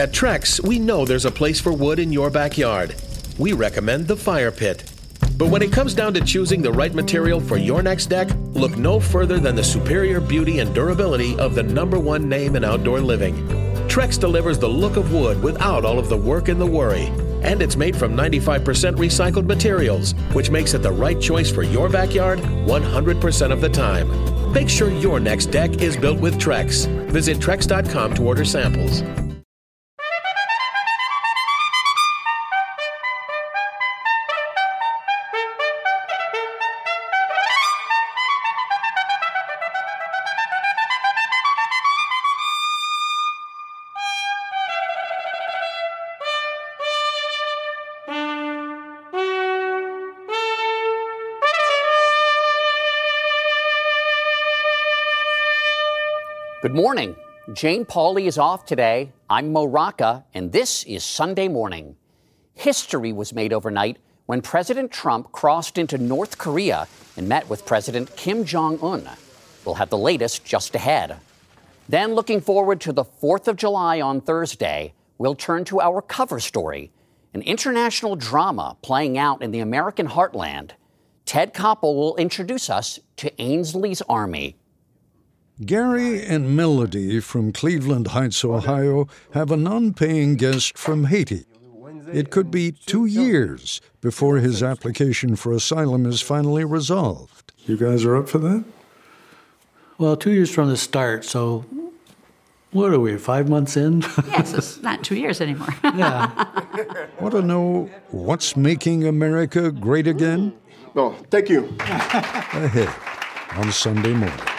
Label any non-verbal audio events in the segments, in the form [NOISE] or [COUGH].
At Trex, we know there's a place for wood in your backyard. We recommend the fire pit. But when it comes down to choosing the right material for your next deck, look no further than the superior beauty and durability of the number one name in outdoor living. Trex delivers the look of wood without all of the work and the worry. And it's made from 95% recycled materials, which makes it the right choice for your backyard 100% of the time. Make sure your next deck is built with Trex. Visit Trex.com to order samples. Good morning. Jane Pauley is off today. I'm Mo Rocca, and this is Sunday morning. History was made overnight when President Trump crossed into North Korea and met with President Kim Jong un. We'll have the latest just ahead. Then, looking forward to the 4th of July on Thursday, we'll turn to our cover story an international drama playing out in the American heartland. Ted Koppel will introduce us to Ansly's Army. Gary and Melody from Cleveland Heights, Ohio, have a non paying guest from Haiti. It could be two years before his application for asylum is finally resolved. You guys are up for that? Well, two years from the start, so what are we, five months in? [LAUGHS] yes, it's not two years anymore. [LAUGHS] yeah. [LAUGHS] Want to know what's making America great again? No, thank you. Ahead on Sunday morning.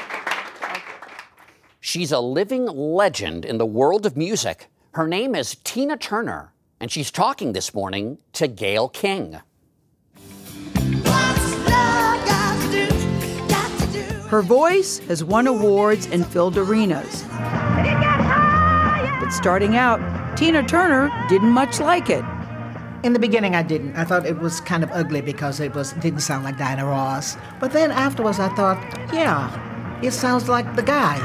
She's a living legend in the world of music. Her name is Tina Turner, and she's talking this morning to Gayle King. Her voice has won awards and filled arenas. But starting out, Tina Turner didn't much like it. In the beginning, I didn't. I thought it was kind of ugly because it was didn't sound like Diana Ross. But then afterwards, I thought, yeah, it sounds like the guys.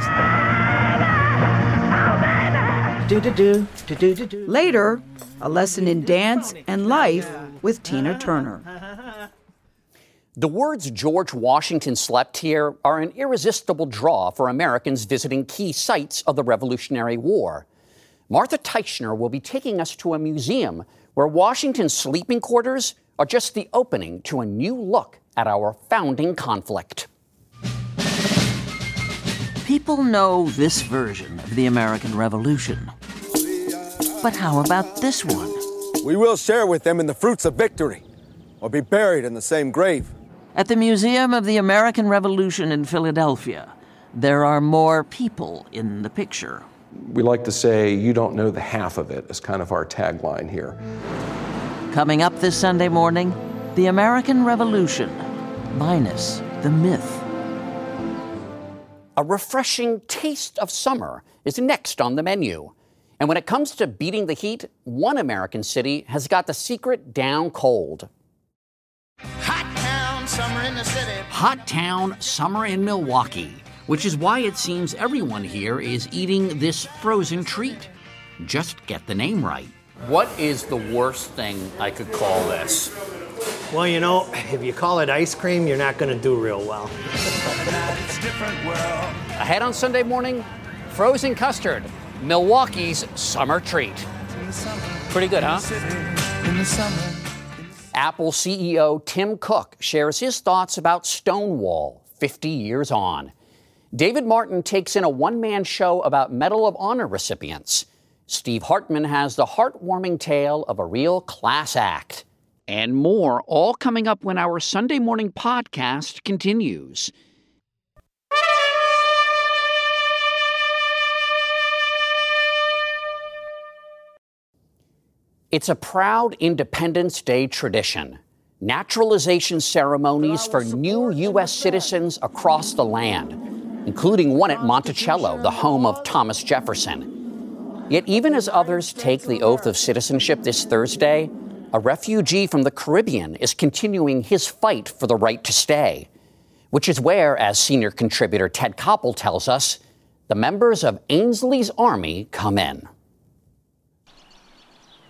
Later, a lesson in dance and life with Tina Turner. The words George Washington slept here are an irresistible draw for Americans visiting key sites of the Revolutionary War. Martha Teichner will be taking us to a museum where Washington's sleeping quarters are just the opening to a new look at our founding conflict. People know this version of the American Revolution. But how about this one? We will share with them in the fruits of victory, or be buried in the same grave. At the Museum of the American Revolution in Philadelphia, there are more people in the picture. We like to say, you don't know the half of it, is kind of our tagline here. Coming up this Sunday morning, the American Revolution, minus the myth. A refreshing taste of summer is next on the menu. And when it comes to beating the heat, one American city has got the secret down cold. Hot town, summer in the city. Hot town, summer in Milwaukee, which is why it seems everyone here is eating this frozen treat. Just get the name right. What is the worst thing I could call this? Well, you know, if you call it ice cream, you're not going to do real well. Ahead on Sunday morning, frozen custard, Milwaukee's summer treat. Pretty good, huh? Apple CEO Tim Cook shares his thoughts about Stonewall 50 years on. David Martin takes in a one man show about Medal of Honor recipients. Steve Hartman has the heartwarming tale of a real class act. And more, all coming up when our Sunday morning podcast continues. It's a proud Independence Day tradition. Naturalization ceremonies for new U.S. citizens across the land, including one at Monticello, the home of Thomas Jefferson. Yet, even as others take the oath of citizenship this Thursday, a refugee from the Caribbean is continuing his fight for the right to stay, which is where, as senior contributor Ted Koppel tells us, the members of Ansly's Army come in.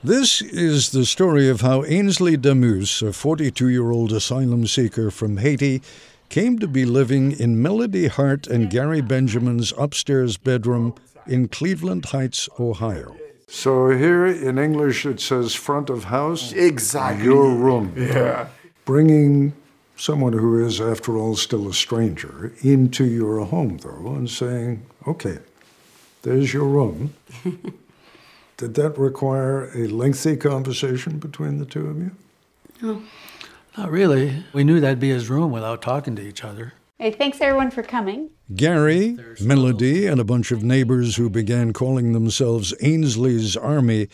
This is the story of how Ansly Damus, a 42 year old asylum seeker from Haiti, came to be living in Melody Hart and Gary Benjamin's upstairs bedroom in Cleveland Heights, Ohio. So here in English it says front of house. Exactly. Your room. Yeah. Bringing someone who is, after all, still a stranger into your home, though, and saying, okay, there's your room. [LAUGHS] Did that require a lengthy conversation between the two of you? No. Not really. We knew that'd be his room without talking to each other. Hey, thanks everyone for coming. Gary, Melody, and a bunch of neighbors who began calling themselves Ansly's Army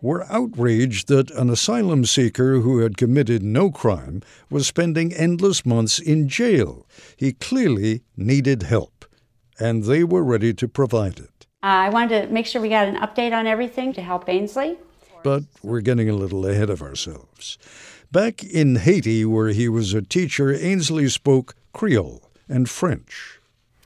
were outraged that an asylum seeker who had committed no crime was spending endless months in jail. He clearly needed help, and they were ready to provide it. Uh, I wanted to make sure we got an update on everything to help Ansly. But we're getting a little ahead of ourselves. Back in Haiti, where he was a teacher, Ansly spoke Creole and French.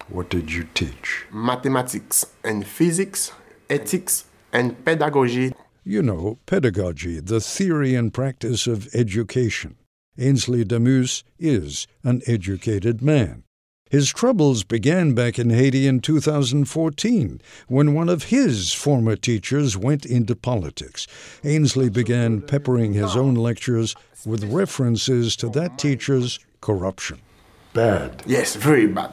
What did you teach? Mathematics and physics, ethics and pedagogy. You know, pedagogy, the theory and practice of education. Ansly Damus is an educated man. His troubles began back in Haiti in 2014 when one of his former teachers went into politics. Ansly began peppering his own lectures with references to that teacher's corruption. Bad. Yes, very bad.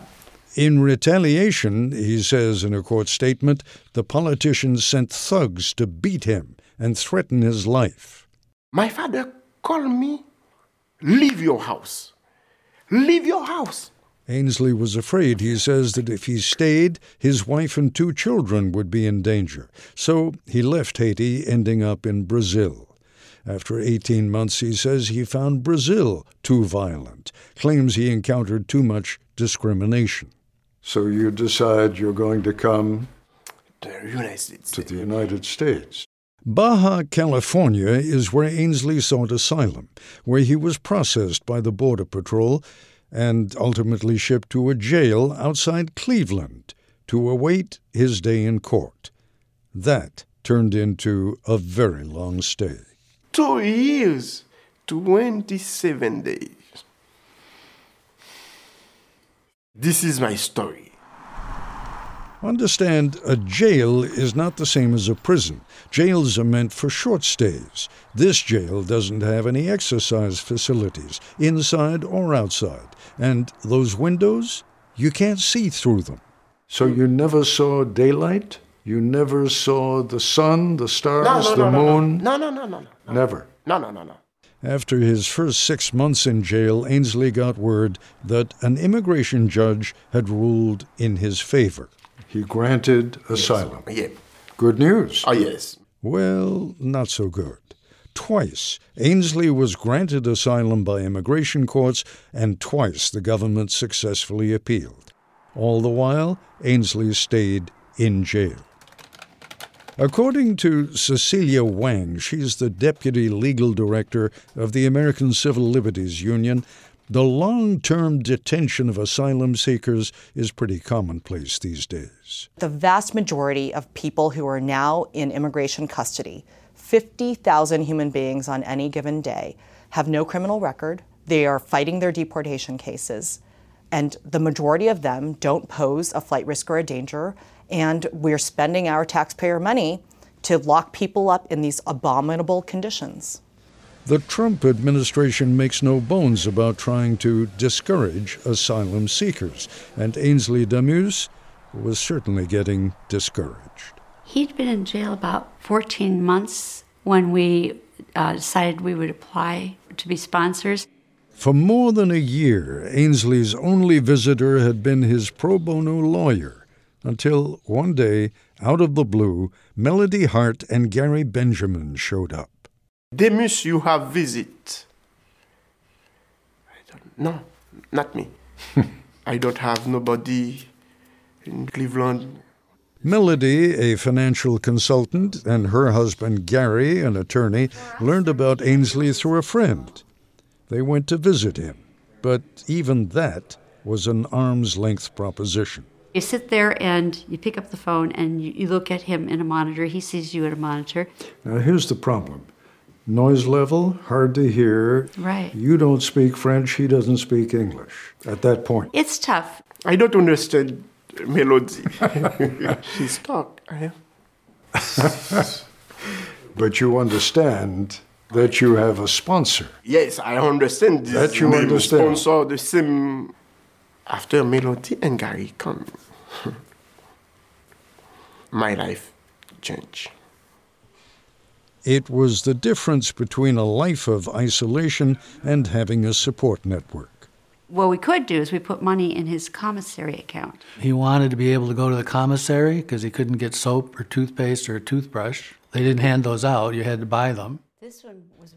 In retaliation, he says in a court statement, the politicians sent thugs to beat him and threaten his life. My father called me, leave your house. Leave your house. Ansly was afraid, he says, that if he stayed, his wife and two children would be in danger. So he left Haiti, ending up in Brazil. After 18 months, he says he found Brazil too violent, claims he encountered too much discrimination. So you decide you're going to come to the United States. To the United States. Baja California is where Ansly sought asylum, where he was processed by the Border Patrol and ultimately shipped to a jail outside Cleveland to await his day in court. That turned into a very long stay. Two years, 27 days. This is my story. Understand, a jail is not the same as a prison. Jails are meant for short stays. This jail doesn't have any exercise facilities, inside or outside. And those windows, you can't see through them. So you never saw daylight? You never saw the sun, the stars, No, no, the no, no, moon? No, no, no, no, no. Never. No, no, no, no. After his first six months in jail, Ansly got word that an immigration judge had ruled in his favor. He granted asylum. Yeah. Good news. Oh, yes. Well, not so good. Twice, Ansly was granted asylum by immigration courts, and twice the government successfully appealed. All the while, Ansly stayed in jail. According to Cecilia Wang, she's the deputy legal director of the American Civil Liberties Union, the long term detention of asylum seekers is pretty commonplace these days. The vast majority of people who are now in immigration custody, 50,000 human beings on any given day, have no criminal record. They are fighting their deportation cases. And the majority of them don't pose a flight risk or a danger. And we're spending our taxpayer money to lock people up in these abominable conditions. The Trump administration makes no bones about trying to discourage asylum seekers, and Ansly Damus was certainly getting discouraged. He'd been in jail about 14 months when we uh, decided we would apply to be sponsors. For more than a year, Ansly's only visitor had been his pro bono lawyer, until one day, out of the blue, Melody Hart and Gary Benjamin showed up. Demus, you have visit. I don't, no, not me. [LAUGHS] I don't have nobody in Cleveland. Melody, a financial consultant, and her husband Gary, an attorney, learned about Ansly through a friend. They went to visit him, but even that was an arm's length proposition. You sit there and you pick up the phone and you, you look at him in a monitor. He sees you in a monitor. Now, here's the problem noise level, hard to hear. Right. You don't speak French, he doesn't speak English at that point. It's tough. I don't understand melody. [LAUGHS] She's talk. I [LAUGHS] But you understand that you have a sponsor. Yes, I understand this. That you name understand. Sponsor the same after Melody and Gary come. [LAUGHS] My life changed. It was the difference between a life of isolation and having a support network. What we could do is we put money in his commissary account. He wanted to be able to go to the commissary because he couldn't get soap or toothpaste or a toothbrush. They didn't hand those out, you had to buy them.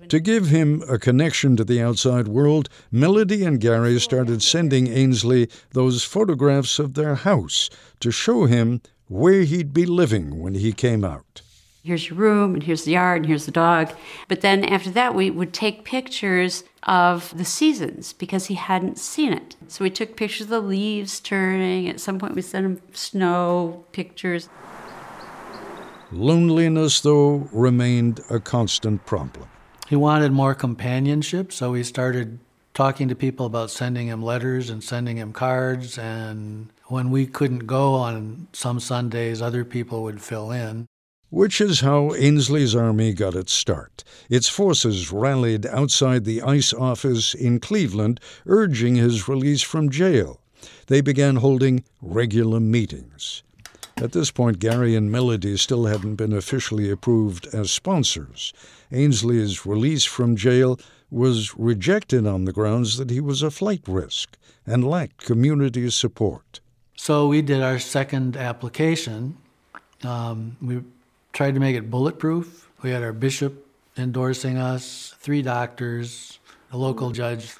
To give him a connection to the outside world, Melody and Gary started sending Ansly those photographs of their house to show him where he'd be living when he came out. Here's your room, and here's the yard, and here's the dog. But then after that, we would take pictures of the seasons because he hadn't seen it. So we took pictures of the leaves turning. At some point, we sent him snow pictures. Loneliness, though, remained a constant problem. He wanted more companionship, so he started talking to people about sending him letters and sending him cards. And when we couldn't go on some Sundays, other people would fill in. Which is how Ansly's army got its start. Its forces rallied outside the ICE office in Cleveland, urging his release from jail. They began holding regular meetings. At this point, Gary and Melody still hadn't been officially approved as sponsors. Ansly's release from jail was rejected on the grounds that he was a flight risk and lacked community support. So we did our second application. Um, we tried to make it bulletproof. We had our bishop endorsing us, three doctors, a local judge,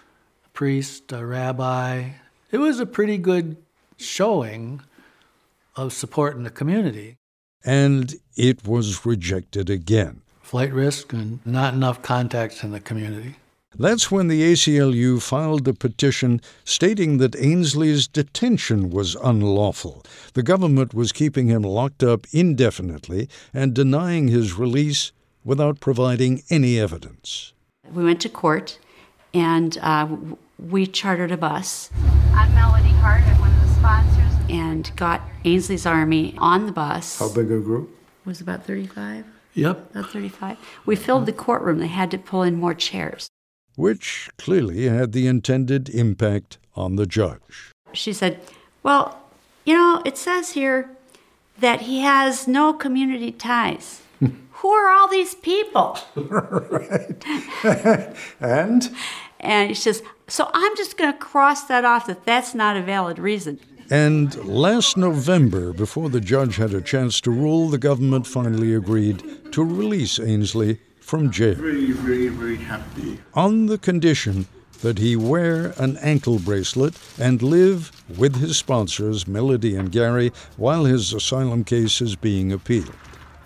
a priest, a rabbi. It was a pretty good showing of support in the community. And it was rejected again. Flight risk and not enough contacts in the community. That's when the ACLU filed a petition stating that Ansly's detention was unlawful. The government was keeping him locked up indefinitely and denying his release without providing any evidence. We went to court and uh, we chartered a bus. I'm Melody Hart, I'm one of the sponsors. And got Ansly's Army on the bus. How big a group? It was about 35. Yep. About 35. We filled the courtroom. They had to pull in more chairs. Which clearly had the intended impact on the judge. She said, Well, you know, it says here that he has no community ties. [LAUGHS] Who are all these people? [LAUGHS] right. [LAUGHS] and? And she says, So I'm just going to cross that off that that's not a valid reason. And last November, before the judge had a chance to rule, the government finally agreed to release Ansly from jail. Very, very, very happy. On the condition that he wear an ankle bracelet and live with his sponsors, Melody and Gary, while his asylum case is being appealed.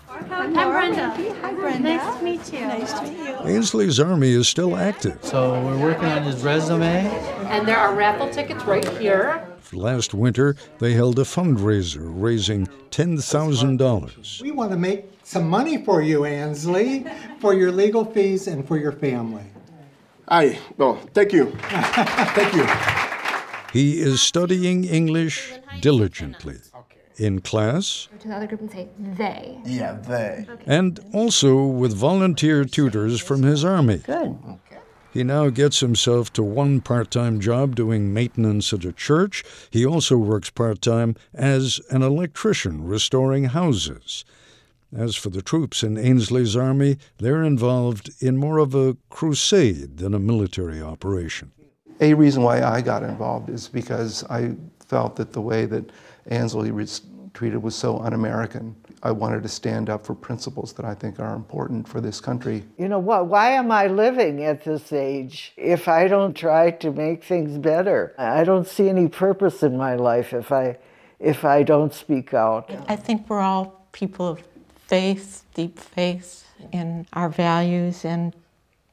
I'm Brenda. Hi, Brenda. Nice to meet you. Nice to meet you. Ansly's army is still active. So we're working on his resume. And there are raffle tickets right here. Last winter, they held a fundraiser raising $10,000. We want to make some money for you, Ansly, for your legal fees and for your family. Aye, no, thank you. [LAUGHS] thank you. He is studying English diligently. In class, Go to the other group and say they. Yeah, they. and also with volunteer tutors from his army. Good. He now gets himself to one part time job doing maintenance at a church. He also works part time as an electrician restoring houses. As for the troops in Ansly's army, they're involved in more of a crusade than a military operation. A reason why I got involved is because I felt that the way that Ansly was treated was so un American. I wanted to stand up for principles that I think are important for this country. You know what? Why am I living at this age if I don't try to make things better? I don't see any purpose in my life if I if I don't speak out. I think we're all people of faith, deep faith in our values and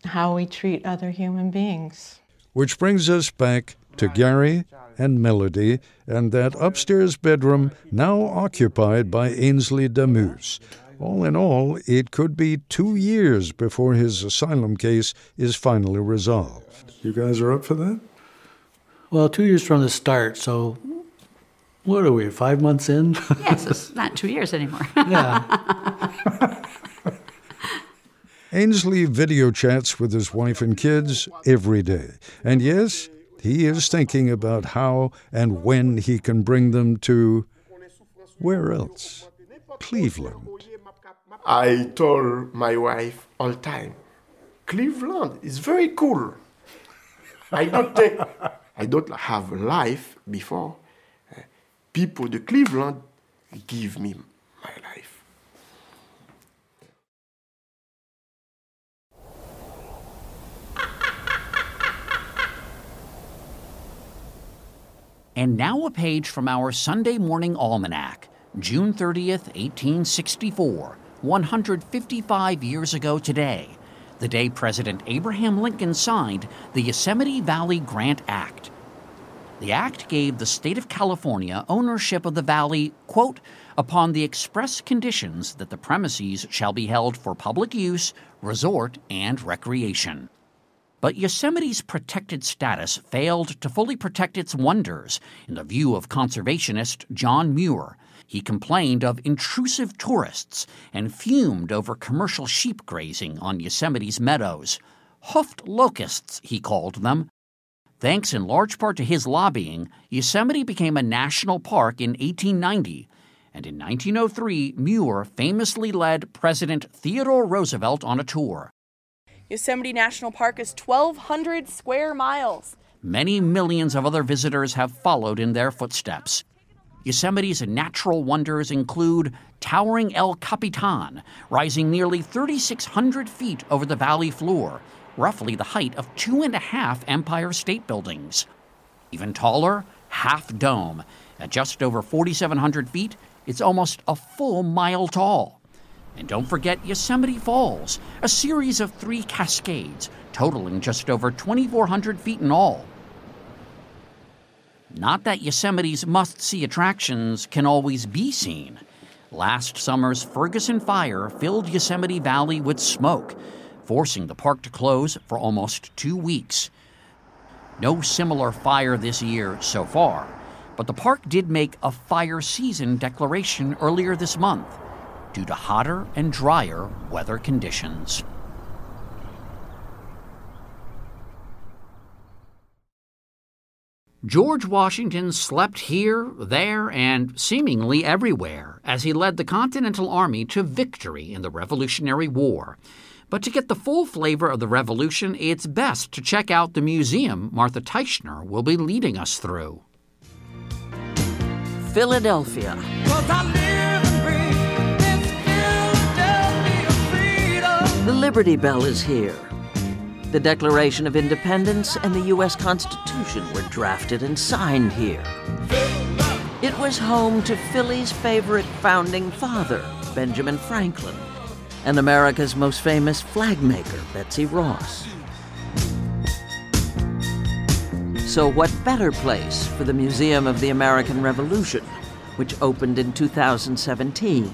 how we treat other human beings. Which brings us back to Gary and Melody and that upstairs bedroom now occupied by Ansly Damus. All in all, it could be two years before his asylum case is finally resolved. You guys are up for that? Well, two years from the start, so what are we, five months in? [LAUGHS] yes, it's not two years anymore. [LAUGHS] yeah. Ansly video chats with his wife and kids every day. And yes, he is thinking about how and when he can bring them to where else? Cleveland. I told my wife all the time, Cleveland is very cool. I don't think I don't have life before. People de Cleveland give me my life. And now a page from our Sunday Morning Almanac, June 30th, 1864, 155 years ago today, the day President Abraham Lincoln signed the Yosemite Valley Grant Act. The act gave the state of California ownership of the valley, quote, upon the express conditions that the premises shall be held for public use, resort, and recreation. But Yosemite's protected status failed to fully protect its wonders, in the view of conservationist John Muir. He complained of intrusive tourists and fumed over commercial sheep grazing on Yosemite's meadows. Hoofed locusts, he called them. Thanks in large part to his lobbying, Yosemite became a national park in 1890, and in 1903, Muir famously led President Theodore Roosevelt on a tour. Yosemite National Park is 1,200 square miles. Many millions of other visitors have followed in their footsteps. Yosemite's natural wonders include towering El Capitan, rising nearly 3,600 feet over the valley floor, roughly the height of two and a half Empire State Buildings. Even taller, Half Dome. At just over 4,700 feet, it's almost a full mile tall. And don't forget Yosemite Falls, a series of three cascades totaling just over 2,400 feet in all. Not that Yosemite's must see attractions can always be seen. Last summer's Ferguson fire filled Yosemite Valley with smoke, forcing the park to close for almost two weeks. No similar fire this year so far, but the park did make a fire season declaration earlier this month due to hotter and drier weather conditions. George Washington slept here, there, and seemingly everywhere as he led the Continental Army to victory in the Revolutionary War. But to get the full flavor of the Revolution, it's best to check out the museum Martha Teichner will be leading us through. Philadelphia. The Liberty Bell is here. The Declaration of Independence and the U.S. Constitution were drafted and signed here. It was home to Philly's favorite founding father, Benjamin Franklin, and America's most famous flag maker, Betsy Ross. So, what better place for the Museum of the American Revolution, which opened in 2017?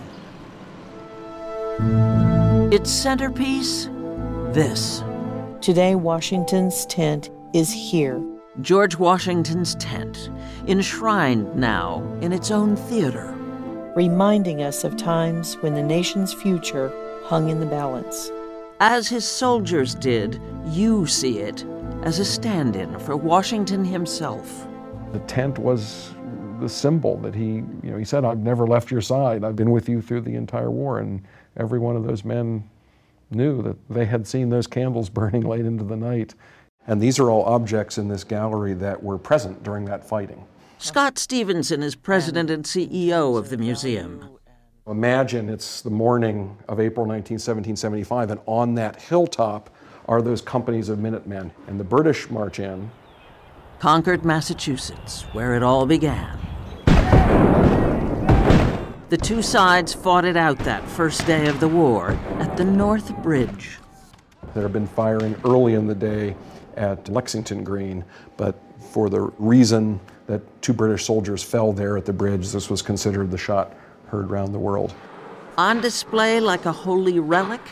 Its centerpiece? This. Today, Washington's tent is here. George Washington's tent, enshrined now in its own theater. Reminding us of times when the nation's future hung in the balance. As his soldiers did, you see it as a stand in for Washington himself. The tent was the symbol that he, you know, he said, I've never left your side. I've been with you through the entire war. And every one of those men knew that they had seen those candles [LAUGHS] burning late into the night. And these are all objects in this gallery that were present during that fighting. Scott Stevenson is president and CEO of the museum. Imagine it's the morning of April 19, 1775, and on that hilltop are those companies of Minutemen. And the British march in. Concord, Massachusetts, where it all began. The two sides fought it out that first day of the war at the North Bridge. There had been firing early in the day at Lexington Green, but for the reason that two British soldiers fell there at the bridge, this was considered the shot heard round the world. On display like a holy relic,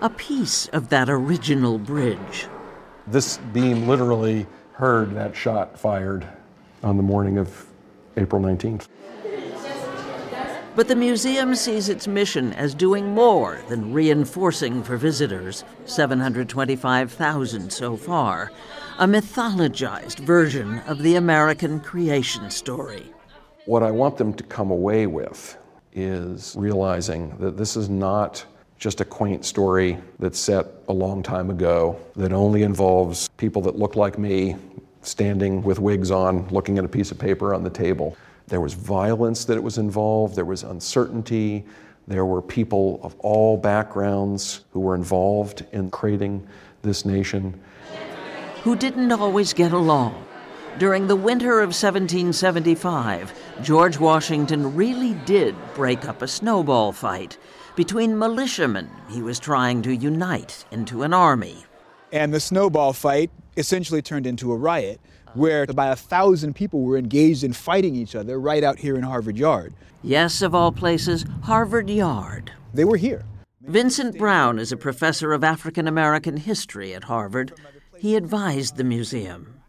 a piece of that original bridge. This beam literally heard that shot fired on the morning of April 19th. But the museum sees its mission as doing more than reinforcing for visitors 725,000 so far a mythologized version of the American creation story. What I want them to come away with is realizing that this is not just a quaint story that's set a long time ago that only involves people that look like me standing with wigs on looking at a piece of paper on the table. There was violence that it was involved, there was uncertainty, there were people of all backgrounds who were involved in creating this nation. Who didn't always get along. During the winter of 1775, George Washington really did break up a snowball fight between militiamen he was trying to unite into an army. And the snowball fight essentially turned into a riot where about a thousand people were engaged in fighting each other right out here in Harvard Yard. Yes, of all places, Harvard Yard. They were here. Vincent Brown is a professor of African American history at Harvard. He advised the museum.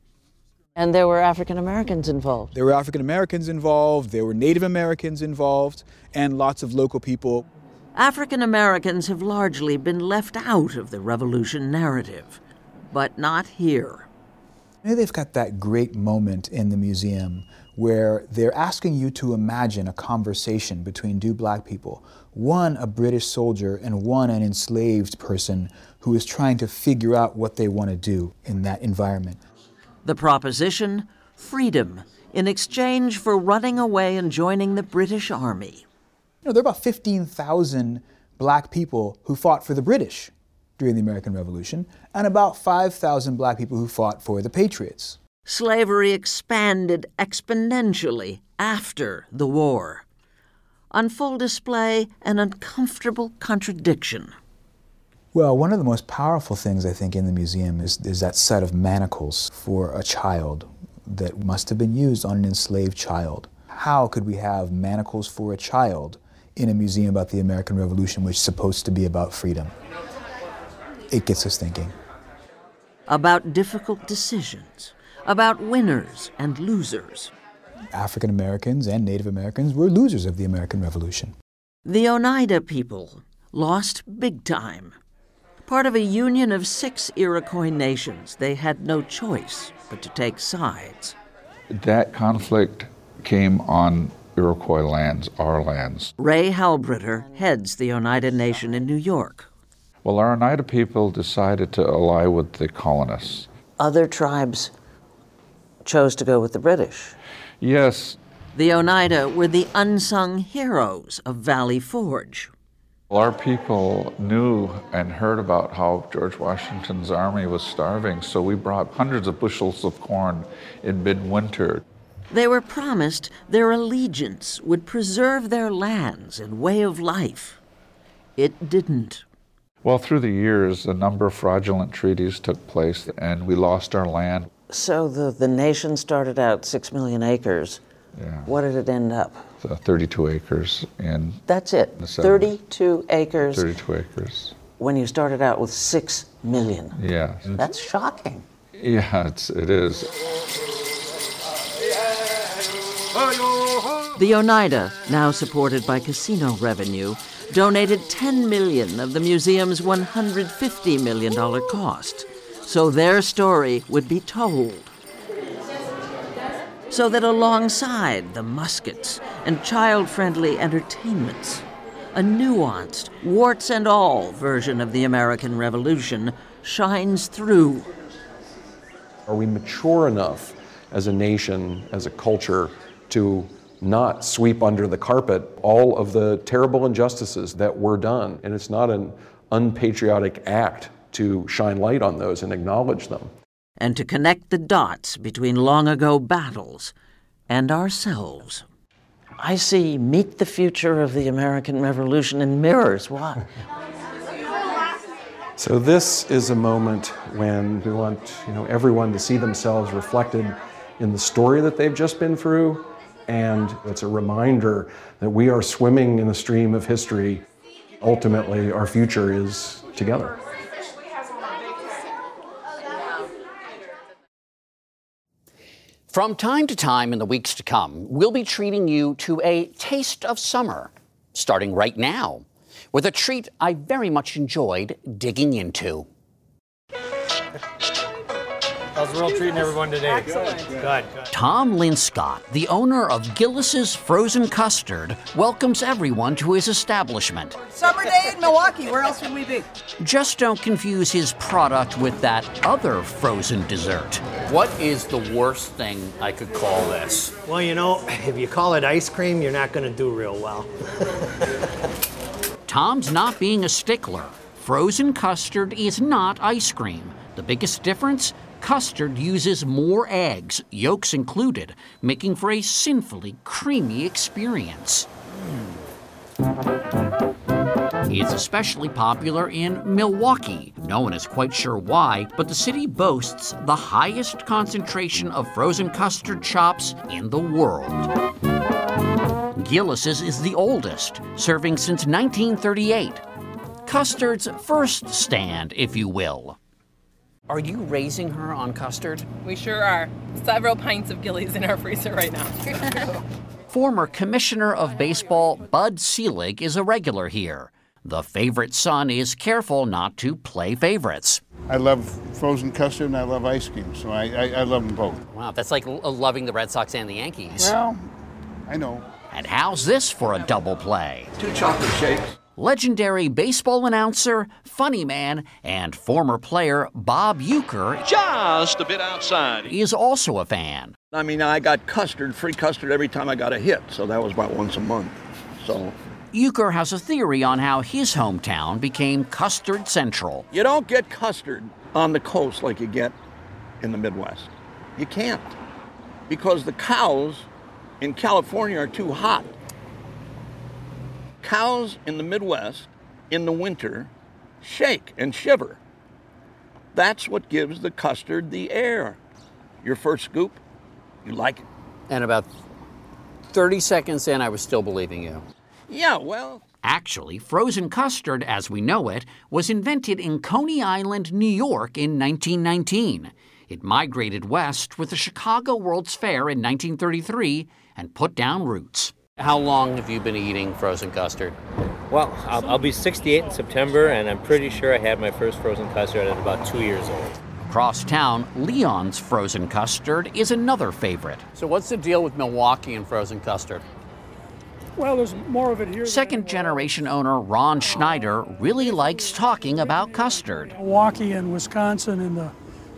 And there were African Americans involved. There were African Americans involved, there were Native Americans involved, and lots of local people. African Americans have largely been left out of the revolution narrative, but not here. Maybe they've got that great moment in the museum where they're asking you to imagine a conversation between two black people one a British soldier and one an enslaved person who is trying to figure out what they want to do in that environment. The proposition freedom in exchange for running away and joining the British Army. You know, there are about 15,000 black people who fought for the British during the American Revolution, and about 5,000 black people who fought for the Patriots. Slavery expanded exponentially after the war. on full display an uncomfortable contradiction. Well, one of the most powerful things I think in the museum is, is that set of manacles for a child that must have been used on an enslaved child. How could we have manacles for a child in a museum about the American Revolution, which is supposed to be about freedom? It gets us thinking. About difficult decisions, about winners and losers. African Americans and Native Americans were losers of the American Revolution. The Oneida people lost big time. Part of a union of six Iroquois nations, they had no choice but to take sides. That conflict came on Iroquois lands, our lands. Ray Halbritter heads the Oneida Nation in New York. Well, our Oneida people decided to ally with the colonists. Other tribes chose to go with the British. Yes. The Oneida were the unsung heroes of Valley Forge. Well, Our people knew and heard about how George Washington's army was starving, so we brought hundreds of bushels of corn in midwinter. They were promised their allegiance would preserve their lands and way of life. It didn't. Well, through the years, a number of fraudulent treaties took place, and we lost our land. So the, the nation started out six million acres. Yeah. What did it end up? So 32 acres in. That's it. 32 acres. 32 acres. When you started out with six million. Yeah. That's shocking. Yeah, it's, it is. The Oneida, now supported by casino revenue, donated 10 million of the museum's 150 million dollar cost, so their story would be told. So that alongside the muskets and child-friendly entertainments, a nuanced, warts and all version of the American Revolution shines through. Are we mature enough as a nation, as a culture, to not sweep under the carpet all of the terrible injustices that were done? And it's not an unpatriotic act to shine light on those and acknowledge them. And to connect the dots between long ago battles and ourselves. I see Meet the Future of the American Revolution in mirrors. Why? So this is a moment when we want you know everyone to see themselves reflected in the story that they've just been through and it's a reminder that we are swimming in a stream of history. Ultimately, our future is together. From time to time in the weeks to come, we'll be treating you to a taste of summer, starting right now, with a treat I very much enjoyed digging into. How's the world treating everyone today? Excellent. Good. good. Tom Linscott, the owner of Gillis's Frozen Custard, welcomes everyone to his establishment. Summer day in Milwaukee. Where else would we be? Just don't confuse his product with that other frozen dessert. What is the worst thing I could call this? Well, you know, if you call it ice cream, you're not going to do real well. [LAUGHS] Tom's not being a stickler. Frozen custard is not ice cream. The biggest difference? Custard uses more eggs, yolks included, making for a sinfully creamy experience. It's especially popular in Milwaukee. No one is quite sure why, but the city boasts the highest concentration of frozen custard shops in the world. Gillis's is the oldest, serving since 1938. Custard's first stand, if you will. Are you raising her on custard? We sure are. Several pints of Gilles in our freezer right now. [LAUGHS] Former Commissioner of Baseball Bud Selig is a regular here. The favorite son is careful not to play favorites. I love frozen custard and I love ice cream, so I, I, I love them both. Wow, that's like uh, loving the Red Sox and the Yankees. Well, I know. And how's this for a double play? Two chocolate shakes. Legendary baseball announcer, funny man, and former player Bob Uecker just a bit outside. is also a fan. I mean, I got custard, free custard every time I got a hit, so that was about once a month. So Uecker has a theory on how his hometown became custard central. you don't get custard on the coast like you get in the Midwest. You can't. Because the cows in California are too hot. Cows in the Midwest in the winter shake and shiver. That's what gives the custard the air. Your first scoop, you like it. And about 30 seconds in, I was still believing you. Yeah, well. Actually, frozen custard, as we know it, was invented in Coney Island, New York in 1919. It migrated west with the Chicago World's Fair in 1933 and put down roots. How long have you been eating frozen custard? Well, I'll, I'll, be 68 in September, and I'm pretty sure I had my first frozen custard at about two years old. Across town, Leon's frozen custard is another favorite. So, what's the deal with Milwaukee and frozen custard? Well, there's more of it here. Second generation owner Ron Schneider really likes talking about custard. Milwaukee and Wisconsin in the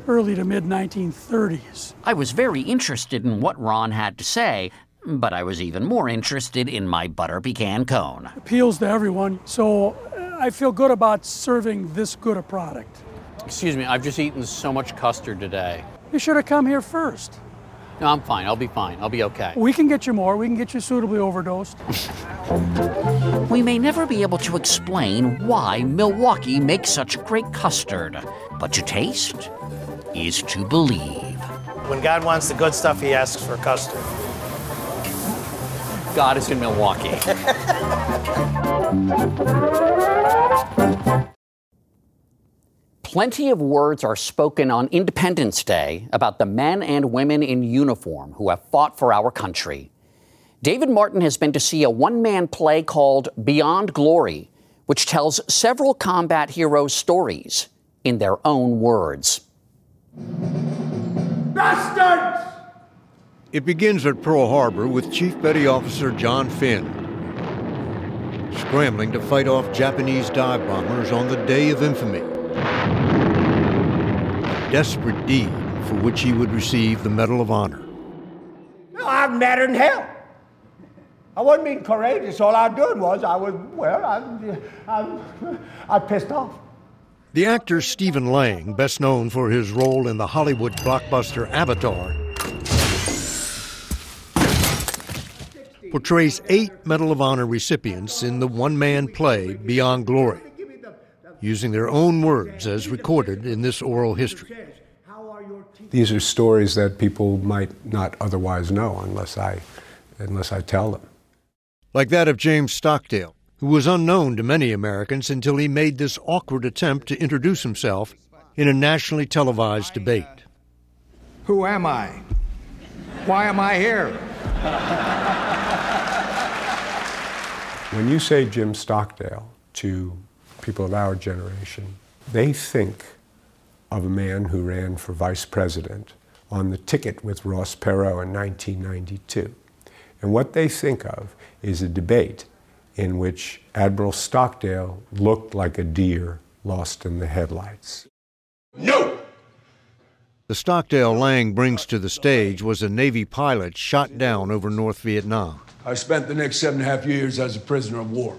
early to mid 1930s. I was very interested in what Ron had to say, but I was even more interested in my butter pecan cone. Appeals to everyone, so uh, I feel good about serving this good a product. Excuse me, I've just eaten so much custard today. You should have come here first. No, I'm fine. I'll be fine. I'll be okay. We can get you more. We can get you suitably overdosed. [LAUGHS] we may never be able to explain why Milwaukee makes such great custard, but to taste is to believe. When God wants the good stuff, he asks for custard. God is in Milwaukee. Plenty of words are spoken on Independence Day about the men and women in uniform who have fought for our country. David Martin has been to see a one man play called Beyond Glory, which tells several combat heroes' stories in their own words. Bastards! It begins at Pearl Harbor with Chief Petty Officer John Finn scrambling to fight off Japanese dive bombers on the Day of Infamy. A desperate deed for which he would receive the Medal of Honor. I'm madder than hell. I wasn't being courageous. All I was doing was I was, well, I, I, I pissed off. The actor Stephen Lang, best known for his role in the Hollywood blockbuster Avatar, portrays eight Medal of Honor recipients in the one man play Beyond Glory, using their own words as recorded in this oral history. These are stories that people might not otherwise know unless I, unless I tell them. Like that of James Stockdale, who was unknown to many Americans until he made this awkward attempt to introduce himself in a nationally televised debate. Who am I? Why am I here? When you say Jim Stockdale to people of our generation, they think of a man who ran for vice president on the ticket with Ross Perot in 1992. And what they think of is a debate in which Admiral Stockdale looked like a deer lost in the headlights. No! The Stockdale Lang brings to the stage was a Navy pilot shot down over North Vietnam. I spent the next seven and a half years as a prisoner of war.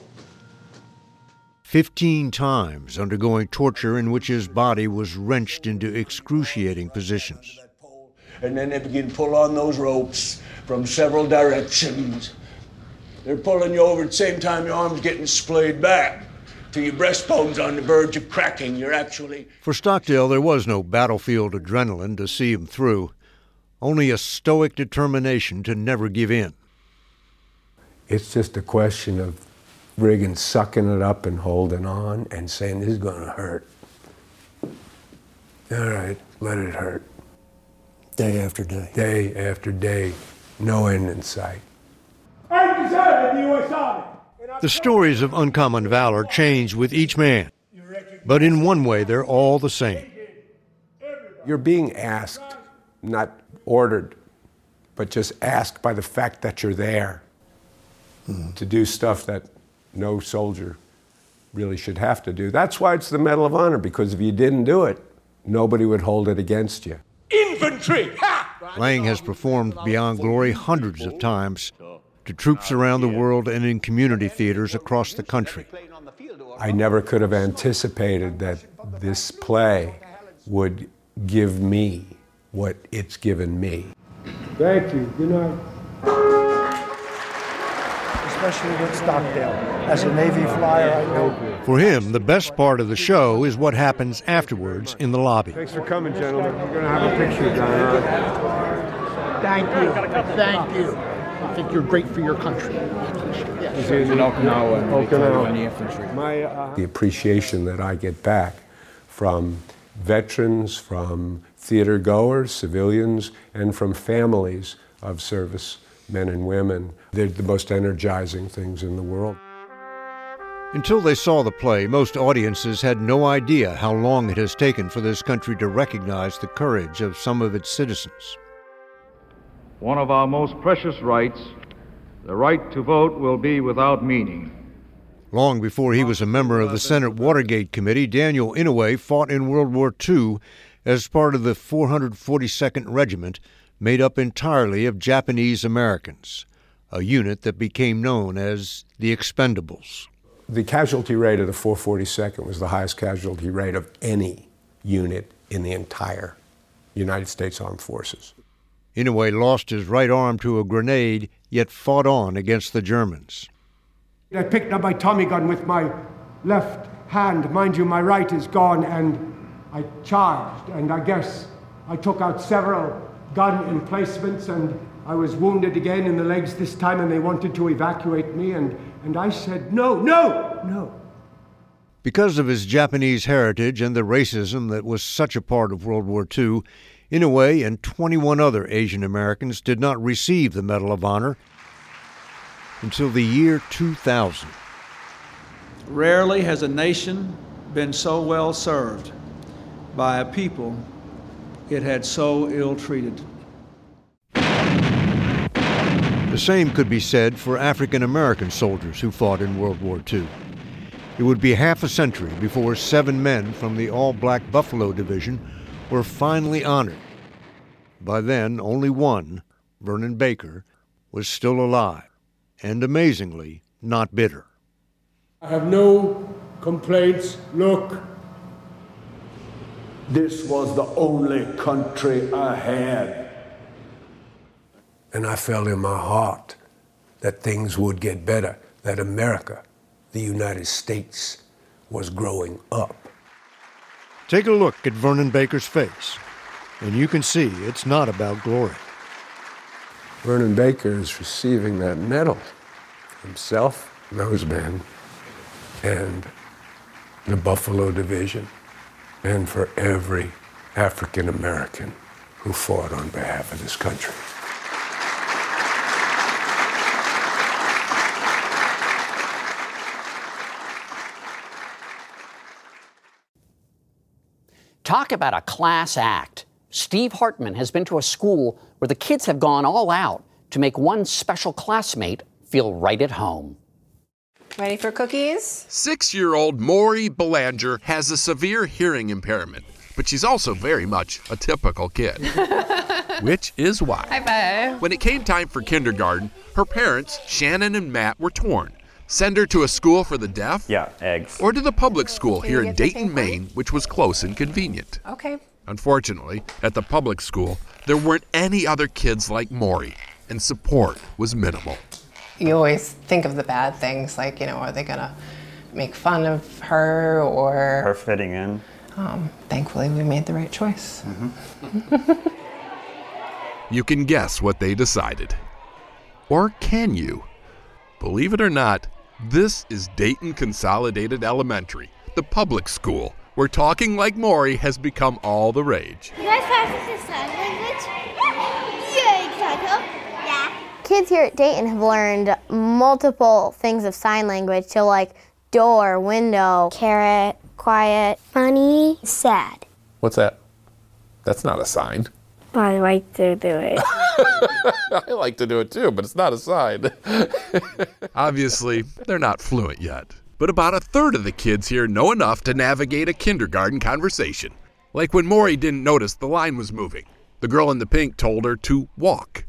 Fifteen times undergoing torture in which his body was wrenched into excruciating positions. And then they begin to pull on those ropes from several directions. They're pulling you over at the same time your arm's getting splayed back. Till your breastbone's on the verge of cracking. You're actually. For Stockdale, there was no battlefield adrenaline to see him through, only a stoic determination to never give in. It's just a question of Reagan sucking it up and holding on and saying, This is going to hurt. All right, let it hurt. Day after day. Day after day, no end in sight. I deserve the U.S. Army. The stories of uncommon valor change with each man, but in one way, they're all the same. You're being asked, not ordered, but just asked by the fact that you're there mm. to do stuff that no soldier really should have to do. That's why it's the Medal of Honor, because if you didn't do it, nobody would hold it against you. Infantry! Ha! Lang has performed Beyond Glory hundreds of times to troops around the world and in community theaters across the country. I never could have anticipated that this play would give me what it's given me. Thank you. Good night. Especially with Stockdale. As a Navy flyer, I know. For him, the best part of the show is what happens afterwards in the lobby. Thanks for coming, gentlemen. We're going to have a picture done. Thank you. Thank you. I think you're great for your country. He's in Okinawa. Okinawa. My, uh, the appreciation that I get back from veterans, from theater goers, civilians, and from families of service men and women. They're the most energizing things in the world. Until they saw the play, most audiences had no idea how long it has taken for this country to recognize the courage of some of its citizens. One of our most precious rights, the right to vote, will be without meaning. Long before he was a member of the Senate Watergate Committee, Daniel Inouye fought in World War II as part of the 442nd Regiment, made up entirely of Japanese Americans, a unit that became known as the Expendables. The casualty rate of the 442nd was the highest casualty rate of any unit in the entire United States Armed Forces. Inouye lost his right arm to a grenade, yet fought on against the Germans. I picked up my Tommy gun with my left hand. Mind you, my right is gone, and I charged, and I guess I took out several gun emplacements, and I was wounded again in the legs this time, and they wanted to evacuate me, and, and I said, no, no, no. Because of his Japanese heritage and the racism that was such a part of World War II, Inouye and 21 other Asian Americans did not receive the Medal of Honor until the year 2000. Rarely has a nation been so well served by a people it had so ill treated. The same could be said for African American soldiers who fought in World War II. It would be half a century before seven men from the all black Buffalo Division were finally honored. By then, only one, Vernon Baker, was still alive, and amazingly, not bitter. I have no complaints. Look, this was the only country I had. And I felt in my heart that things would get better, that America, the United States, was growing up. Take a look at Vernon Baker's face, and you can see it's not about glory. Vernon Baker is receiving that medal himself, those men, and the Buffalo Division, and for every African American who fought on behalf of this country. Talk about a class act. Steve Hartman has been to a school where the kids have gone all out to make one special classmate feel right at home. Ready for cookies? Six year old Maury Belanger has a severe hearing impairment, but she's also very much a typical kid. [LAUGHS] Which is why, High five. when it came time for kindergarten, her parents, Shannon and Matt, were torn. Send her to a school for the deaf? Yeah, eggs. Or to the public school here in Dayton. Maine, which was close and convenient. Okay. Unfortunately, at the public school, there weren't any other kids like Maury, and support was minimal. You always think of the bad things, like, you know, are they going to make fun of her or. Her fitting in. Um, thankfully, we made the right choice. [LAUGHS] You can guess what they decided. Or can you? Believe it or not, this is Dayton Consolidated Elementary, the public school, where talking like Maury has become all the rage. You guys practice sign language? Yeah, exactly. Yeah. Kids here at Dayton have learned multiple things of sign language, so like door, window, carrot, quiet, funny, sad. What's that? That's not a sign. I like to do it. [LAUGHS] I like to do it too, but it's not a sign. [LAUGHS] Obviously, they're not fluent yet, but about a third of the kids here know enough to navigate a kindergarten conversation. Like when Maury didn't notice the line was moving. The girl in the pink told her to walk,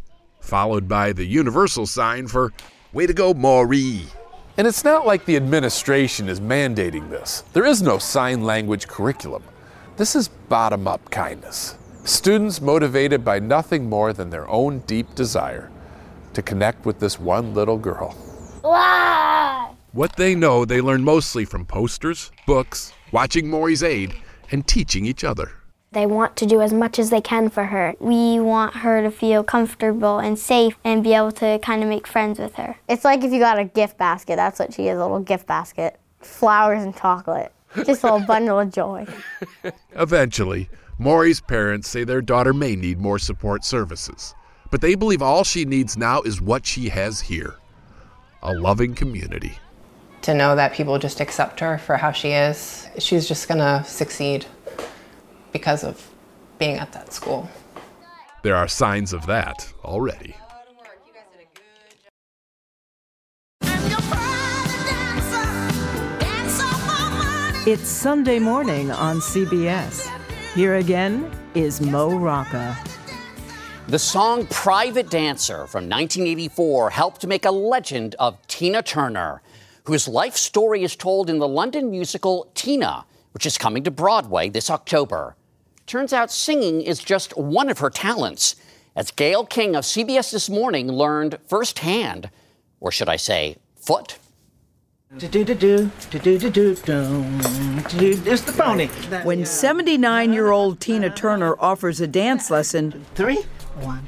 followed by the universal sign for way to go, Maury. And it's not like the administration is mandating this. There is no sign language curriculum. This is bottom up kindness. Students motivated by nothing more than their own deep desire to connect with this one little girl. What they know, they learn mostly from posters, books, watching Maury's aid, and teaching each other. They want to do as much as they can for her. We want her to feel comfortable and safe and be able to kind of make friends with her. It's like if you got a gift basket. That's what she is a little gift basket. Flowers and chocolate. Just a little bundle of joy. [LAUGHS] Eventually, Maury's parents say their daughter may need more support services, but they believe all she needs now is what she has here a loving community. To know that people just accept her for how she is, she's just gonna succeed because of being at that school. There are signs of that already. It's Sunday morning on CBS. Here again is Mo Rocca. The song Private Dancer from 1984 helped make a legend of Tina Turner, whose life story is told in the London musical Tina, which is coming to Broadway this October. Turns out singing is just one of her talents, as Gayle King of CBS This Morning learned firsthand, or should I say, foot. It's the pony. When 79 year old Tina Turner offers a dance lesson, three,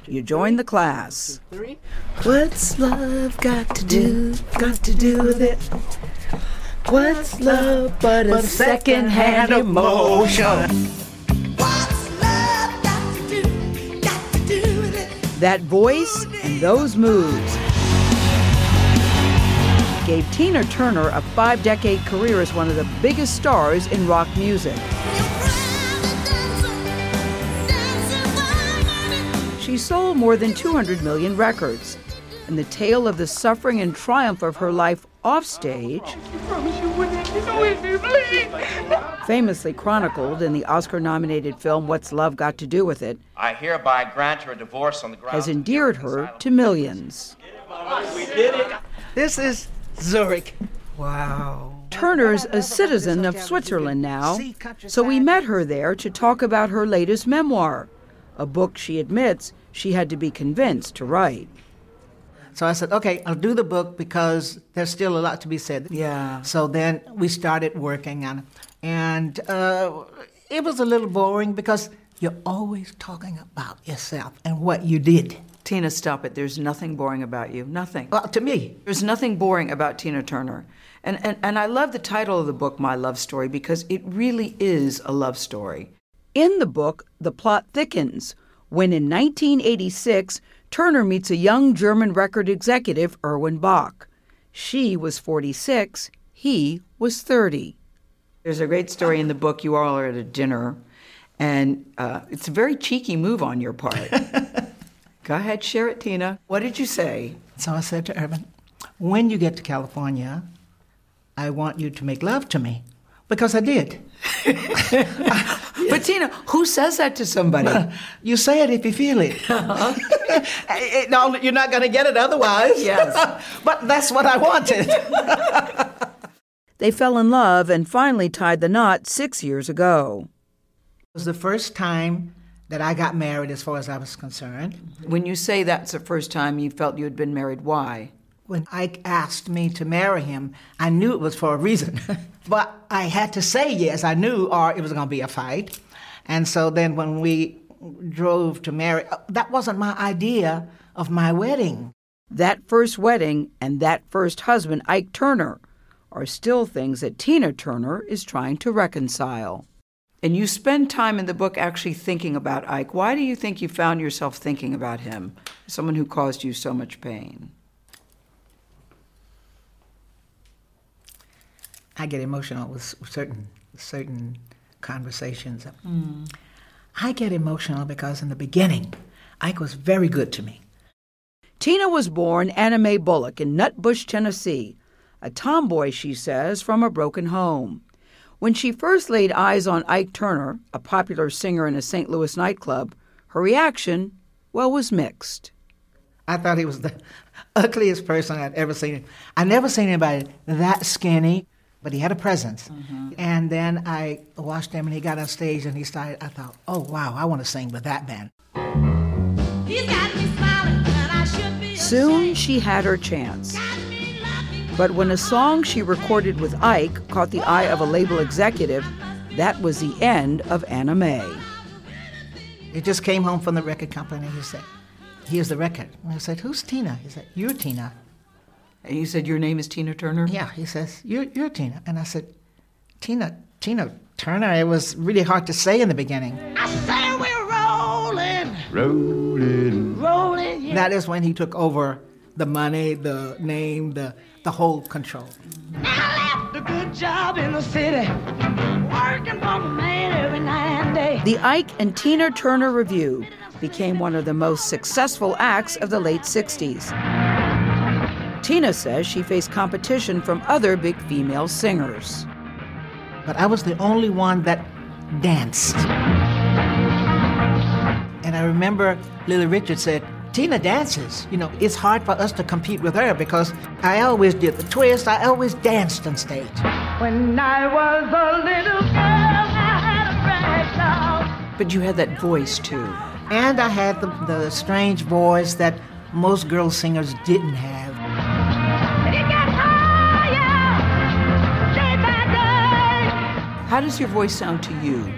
you join the class. Three. What's love got to do? Got to do with it. What's love but a second-hand emotion? That voice and those moves gave Tina Turner a five decade career as one of the biggest stars in rock music. She sold more than 200 million records, and the tale of the suffering and triumph of her life offstage, famously chronicled in the Oscar nominated film What's Love Got to Do with It, I hereby grant her a divorce on the grounds has endeared her to millions. We did it. This is Zurich. Wow. Turner's a citizen of Switzerland now, so we met her there to talk about her latest memoir, a book she admits she had to be convinced to write. So I said, okay, I'll do the book because there's still a lot to be said. Yeah. So then we started working on it. And uh, it was a little boring because you're always talking about yourself and what you did. Tina, stop it. There's nothing boring about you. Nothing. Well, to me. There's nothing boring about Tina Turner. And, and, and I love the title of the book, My Love Story, because it really is a love story. In the book, the plot thickens when in 1986, Turner meets a young German record executive, Erwin Bach. She was 46, he was 30. There's a great story in the book. You all are at a dinner, and uh, it's a very cheeky move on your part. [LAUGHS] Go ahead, share it, Tina. What did you say? So I said to Erwin, when you get to California, I want you to make love to me. Because I did. [LAUGHS] But Tina, who says that to somebody? [LAUGHS] you say it if you feel it. [LAUGHS] [LAUGHS] It- no, you're not going to get it otherwise. Yes. but that's what I wanted. They fell in love and finally tied the knot six years ago. It was the first time that I got married as far as I was concerned. When you say that's the first time you felt you had been married, why? When Ike asked me to marry him, I knew it was for a reason. [LAUGHS] but I had to say yes, I knew, or it was going to be a fight. And so then when we drove to marry, uh, that wasn't my idea of my wedding. That first wedding and that first husband, Ike Turner, are still things that Tina Turner is trying to reconcile. And you spend time in the book actually thinking about Ike. Why do you think you found yourself thinking about him, someone who caused you so much pain? I get emotional with certain certain conversations. Hmm. I get emotional because in the beginning, Ike was very good to me. Tina was born Anna Mae Bullock in Nutbush, Tennessee, a tomboy, she says, from a broken home. When she first laid eyes on Ike Turner, a popular singer in a St. Louis nightclub, her reaction, well, was mixed. I thought he was the [LAUGHS] ugliest person I'd ever seen. I never seen anybody that skinny, but he had a presence. Mm-hmm. And then I watched him and he got on stage and he started, I thought, oh wow, I want to sing with that man. Soon she had her chance. But when a song she recorded with Ike caught the eye of a label executive, that was the end of Anna Mae. He just came home from the record company. He said, Here's the record. And I said, Who's Tina? He said, You're Tina. And you said, Your name is Tina Turner? Yeah. He says, You're, you're Tina. And I said, Tina, Tina Turner. It was really hard to say in the beginning. I say we're rolling. Rolling. Rolling. Yeah. That is when he took over the money, the name, the, the whole control. I left a good job in the city, working for the man every night and day. The Ike and Tina Turner Revue became one of the most successful acts of the late 60s. Tina says she faced competition from other big female singers. But I was the only one that danced. And I remember Lily Richards said, Tina dances. You know, it's hard for us to compete with her because I always did the twist, I always danced on stage. When I was a little girl, I had a rag doll. But you had that voice too. And I had the, the strange voice that most girl singers didn't have. How does your voice sound to you?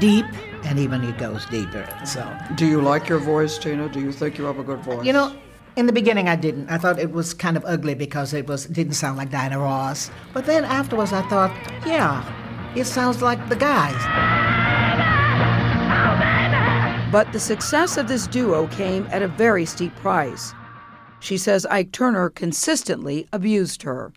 Deep, and even it goes deeper. So, Do you like your voice, Tina? Do you think you have a good voice? you know, in the beginning I didn't. I thought it was kind of ugly because it was didn't sound like Diana Ross. But then afterwards I thought, yeah, it sounds like the guys. But the success of this duo came at a very steep price. She says Ike Turner consistently abused her.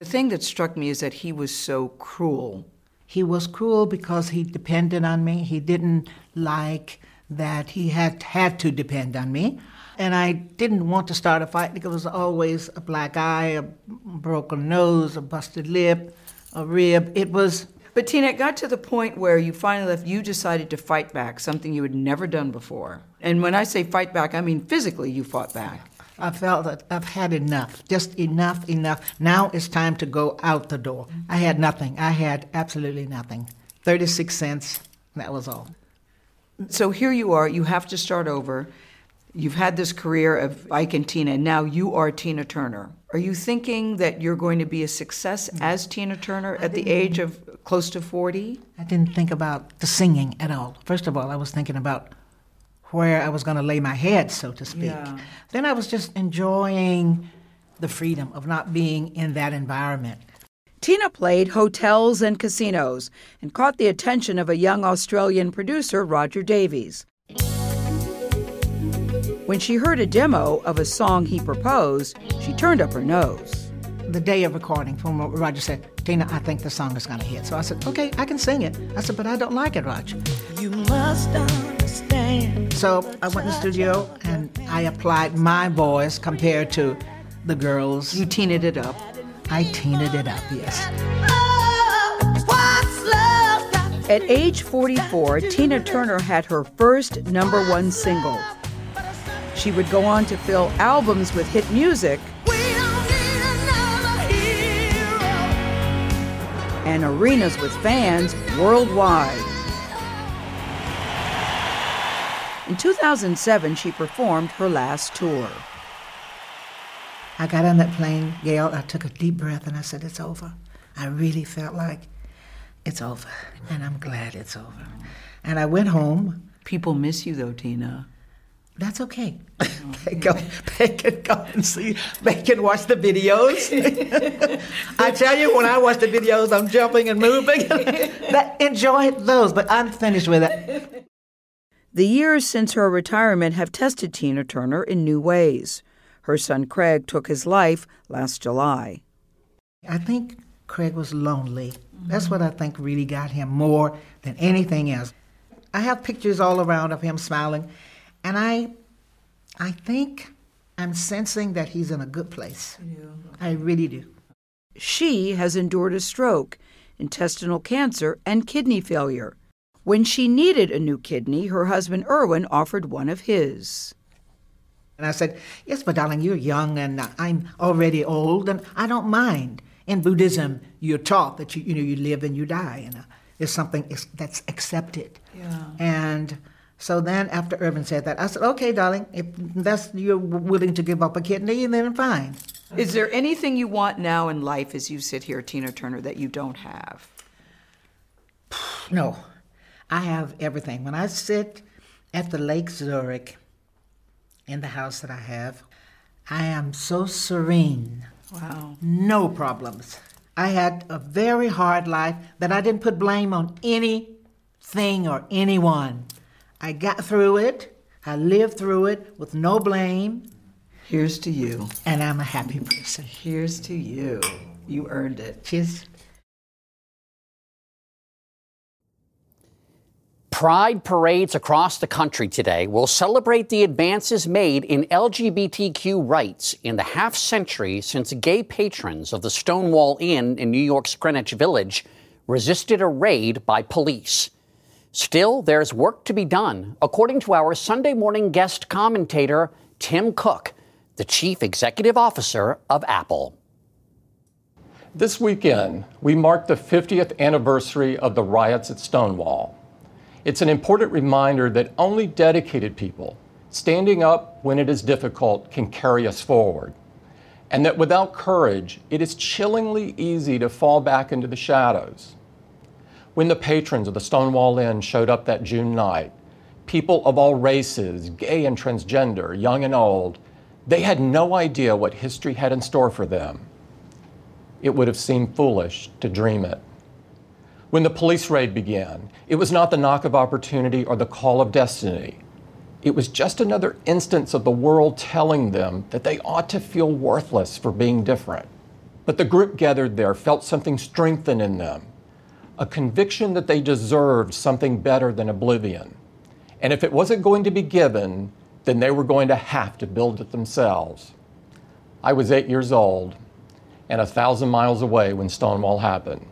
The thing that struck me is that he was so cruel. He was cruel because he depended on me. He didn't like that he had had to depend on me. And I didn't want to start a fight because it was always a black eye, a broken nose, a busted lip, a rib. It was But Tina, it got to the point where you finally left, you decided to fight back, something you had never done before. And when I say fight back, I mean physically you fought back. I felt that I've had enough, just enough, enough. Now it's time to go out the door. I had nothing. I had absolutely nothing. 36 cents, that was all. So here you are, you have to start over. You've had this career of Ike and Tina, and now you are Tina Turner. Are you thinking that you're going to be a success as Tina Turner at the age of close to 40? I didn't think about the singing at all. First of all, I was thinking about where I was going to lay my head, so to speak. Yeah. Then I was just enjoying the freedom of not being in that environment. Tina played hotels and casinos and caught the attention of a young Australian producer, Roger Davies. When she heard a demo of a song he proposed, she turned up her nose. The day of recording, from what Roger said, Tina, I think the song is going to hit. So I said, okay, I can sing it. I said, but I don't like it, Roger. You must understand. So I went in the studio and I applied my voice compared to the girls. You teened it up. I teened it up, yes. At age 44, Tina Turner had her first number one single. She would go on to fill albums with hit music and arenas with fans worldwide. In 2007, she performed her last tour. I got on that plane, Gayle. I took a deep breath and I said, It's over. I really felt like it's over. And I'm glad it's over. And I went home. People miss you, though, Tina. That's okay. Oh, they, go, they can go and see, they can watch the videos. [LAUGHS] I tell you, when I watch the videos, I'm jumping and moving. [LAUGHS] that, enjoy those, but I'm finished with it. The years since her retirement have tested Tina Turner in new ways. Her son Craig took his life last July. I think Craig was lonely. That's what I think really got him more than anything else. I have pictures all around of him smiling, and I, I think I'm sensing that he's in a good place. I really do. She has endured a stroke, intestinal cancer, and kidney failure. When she needed a new kidney, her husband Erwin offered one of his. And I said, Yes, but darling, you're young and I'm already old and I don't mind. In Buddhism, you're taught that you, you know, you live and you die, and uh, it's something that's accepted. Yeah. And so then after Erwin said that, I said, Okay, darling, if that's you're willing to give up a kidney, then fine. Is there anything you want now in life as you sit here, Tina Turner, that you don't have? [SIGHS] No, I have everything. When I sit at the Lake Zurich in the house that I have, I am so serene. Wow. No problems. I had a very hard life that I didn't put blame on anything or anyone. I got through it. I lived through it with no blame. Here's to you. And I'm a happy person. Here's to you. You earned it. Cheers. Pride parades across the country today will celebrate the advances made in LGBTQ rights in the half century since gay patrons of the Stonewall Inn in New York's Greenwich Village resisted a raid by police. Still, there's work to be done, according to our Sunday morning guest commentator, Tim Cook, the chief executive officer of Apple. This weekend, we mark the 50th anniversary of the riots at Stonewall. It's an important reminder that only dedicated people, standing up when it is difficult, can carry us forward. And that without courage, it is chillingly easy to fall back into the shadows. When the patrons of the Stonewall Inn showed up that June night, people of all races, gay and transgender, young and old, they had no idea what history had in store for them. It would have seemed foolish to dream it. When the police raid began, it was not the knock of opportunity or the call of destiny. It was just another instance of the world telling them that they ought to feel worthless for being different. But the group gathered there felt something strengthen in them, a conviction that they deserved something better than oblivion. And if it wasn't going to be given, then they were going to have to build it themselves. I was eight years old and a thousand miles away when Stonewall happened.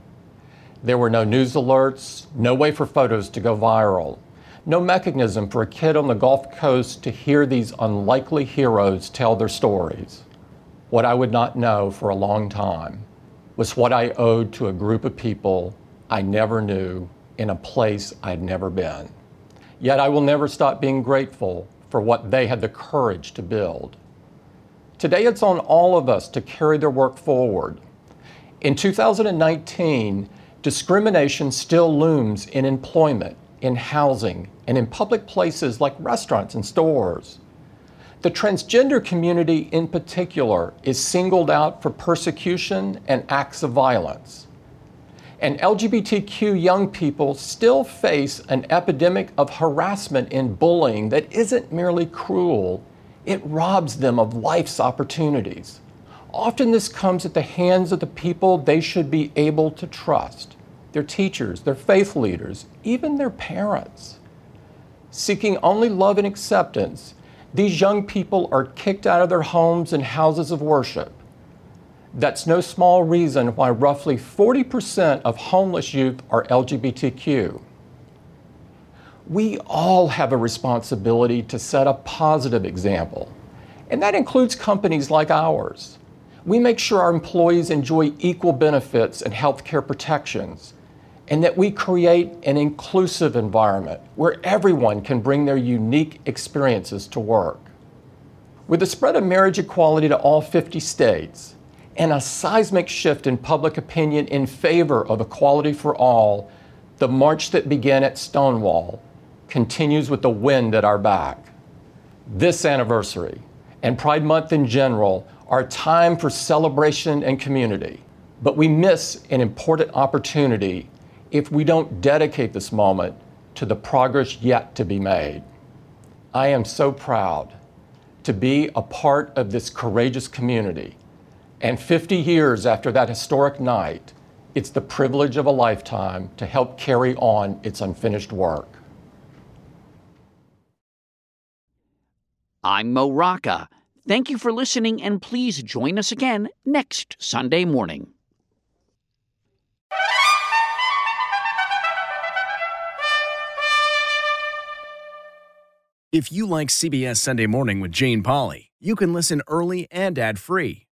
There were no news alerts, no way for photos to go viral, no mechanism for a kid on the Gulf Coast to hear these unlikely heroes tell their stories. What I would not know for a long time was what I owed to a group of people I never knew in a place I'd never been. Yet I will never stop being grateful for what they had the courage to build. Today it's on all of us to carry their work forward. In 2019, discrimination still looms in employment, in housing, and in public places like restaurants and stores. The transgender community in particular is singled out for persecution and acts of violence. And LGBTQ young people still face an epidemic of harassment and bullying that isn't merely cruel, it robs them of life's opportunities. Often this comes at the hands of the people they should be able to trust their teachers, their faith leaders, even their parents. Seeking only love and acceptance, these young people are kicked out of their homes and houses of worship. That's no small reason why roughly 40% of homeless youth are LGBTQ. We all have a responsibility to set a positive example, and that includes companies like ours. We make sure our employees enjoy equal benefits and health care protections, and that we create an inclusive environment where everyone can bring their unique experiences to work. With the spread of marriage equality to all 50 states and a seismic shift in public opinion in favor of equality for all, the march that began at Stonewall continues with the wind at our back. This anniversary and Pride Month in general are time for celebration and community, but we miss an important opportunity if we don't dedicate this moment to the progress yet to be made. I am so proud to be a part of this courageous community. And 50 years after that historic night, it's the privilege of a lifetime to help carry on its unfinished work. I'm Mo Rocca. Thank you for listening, and please join us again next Sunday morning. If you like CBS Sunday Morning with Jane Pauley, you can listen early and ad-free